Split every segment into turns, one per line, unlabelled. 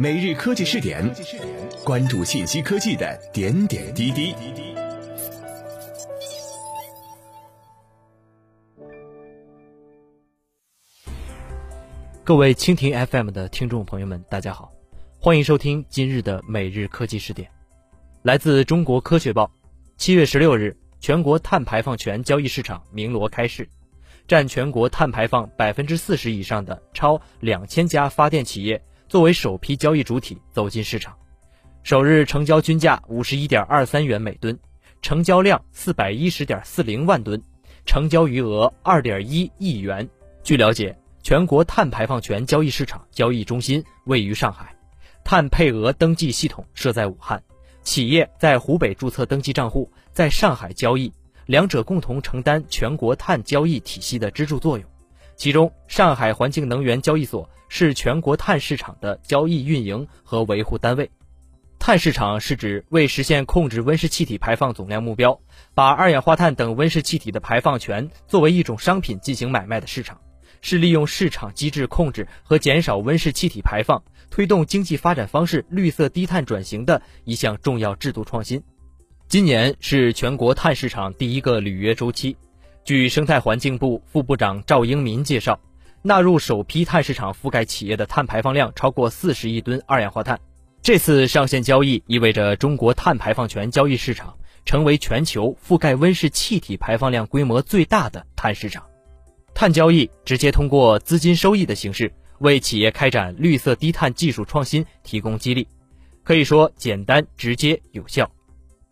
每日科技试点，关注信息科技的点点滴滴。
各位蜻蜓 FM 的听众朋友们，大家好，欢迎收听今日的每日科技试点。来自中国科学报，七月十六日，全国碳排放权交易市场鸣锣开市，占全国碳排放百分之四十以上的超两千家发电企业。作为首批交易主体走进市场，首日成交均价五十一点二三元每吨，成交量四百一十点四零万吨，成交余额二点一亿元。据了解，全国碳排放权交易市场交易中心位于上海，碳配额登记系统设在武汉，企业在湖北注册登记账户，在上海交易，两者共同承担全国碳交易体系的支柱作用。其中，上海环境能源交易所是全国碳市场的交易运营和维护单位。碳市场是指为实现控制温室气体排放总量目标，把二氧化碳等温室气体的排放权作为一种商品进行买卖的市场，是利用市场机制控制和减少温室气体排放，推动经济发展方式绿色低碳转型的一项重要制度创新。今年是全国碳市场第一个履约周期。据生态环境部副部长赵英民介绍，纳入首批碳市场覆盖企业的碳排放量超过四十亿吨二氧化碳。这次上线交易意味着中国碳排放权交易市场成为全球覆盖温室气体排放量规模最大的碳市场。碳交易直接通过资金收益的形式为企业开展绿色低碳技术创新提供激励，可以说简单、直接、有效。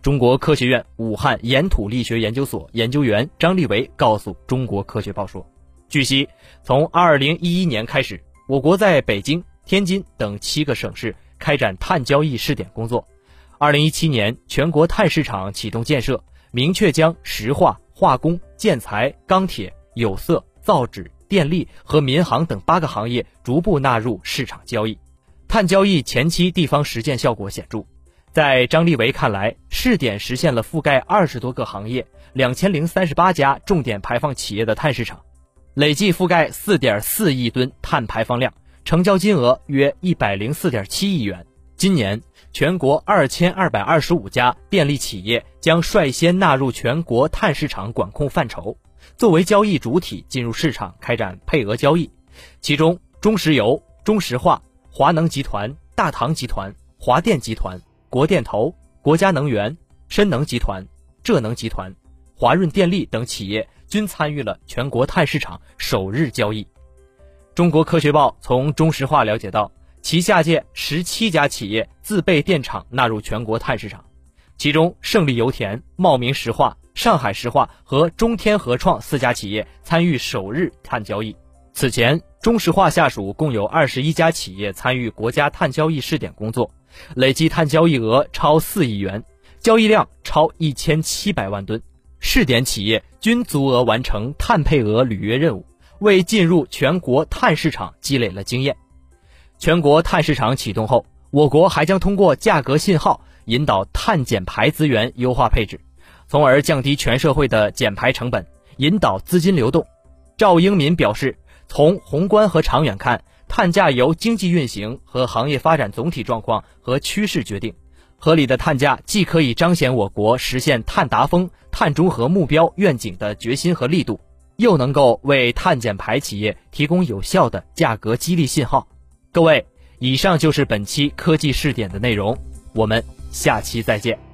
中国科学院武汉岩土力学研究所研究员张立维告诉中国科学报说：“据悉，从2011年开始，我国在北京、天津等七个省市开展碳交易试点工作。2017年，全国碳市场启动建设，明确将石化、化工、建材、钢铁、有色、造纸、电力和民航等八个行业逐步纳入市场交易。碳交易前期地方实践效果显著。”在张立维看来，试点实现了覆盖二十多个行业、两千零三十八家重点排放企业的碳市场，累计覆盖四点四亿吨碳排放量，成交金额约一百零四点七亿元。今年，全国二千二百二十五家电力企业将率先纳入全国碳市场管控范畴，作为交易主体进入市场开展配额交易。其中，中石油、中石化、华能集团、大唐集团、华电集团。国电投、国家能源、深能集团、浙能集团、华润电力等企业均参与了全国碳市场首日交易。中国科学报从中石化了解到，旗下界十七家企业自备电厂纳入全国碳市场，其中胜利油田、茂名石化、上海石化和中天合创四家企业参与首日碳交易。此前，中石化下属共有二十一家企业参与国家碳交易试点工作。累计碳交易额超四亿元，交易量超一千七百万吨，试点企业均足额完成碳配额履约任务，为进入全国碳市场积累了经验。全国碳市场启动后，我国还将通过价格信号引导碳减排资源优化配置，从而降低全社会的减排成本，引导资金流动。赵英民表示，从宏观和长远看。碳价由经济运行和行业发展总体状况和趋势决定，合理的碳价既可以彰显我国实现碳达峰、碳中和目标愿景的决心和力度，又能够为碳减排企业提供有效的价格激励信号。各位，以上就是本期科技试点的内容，我们下期再见。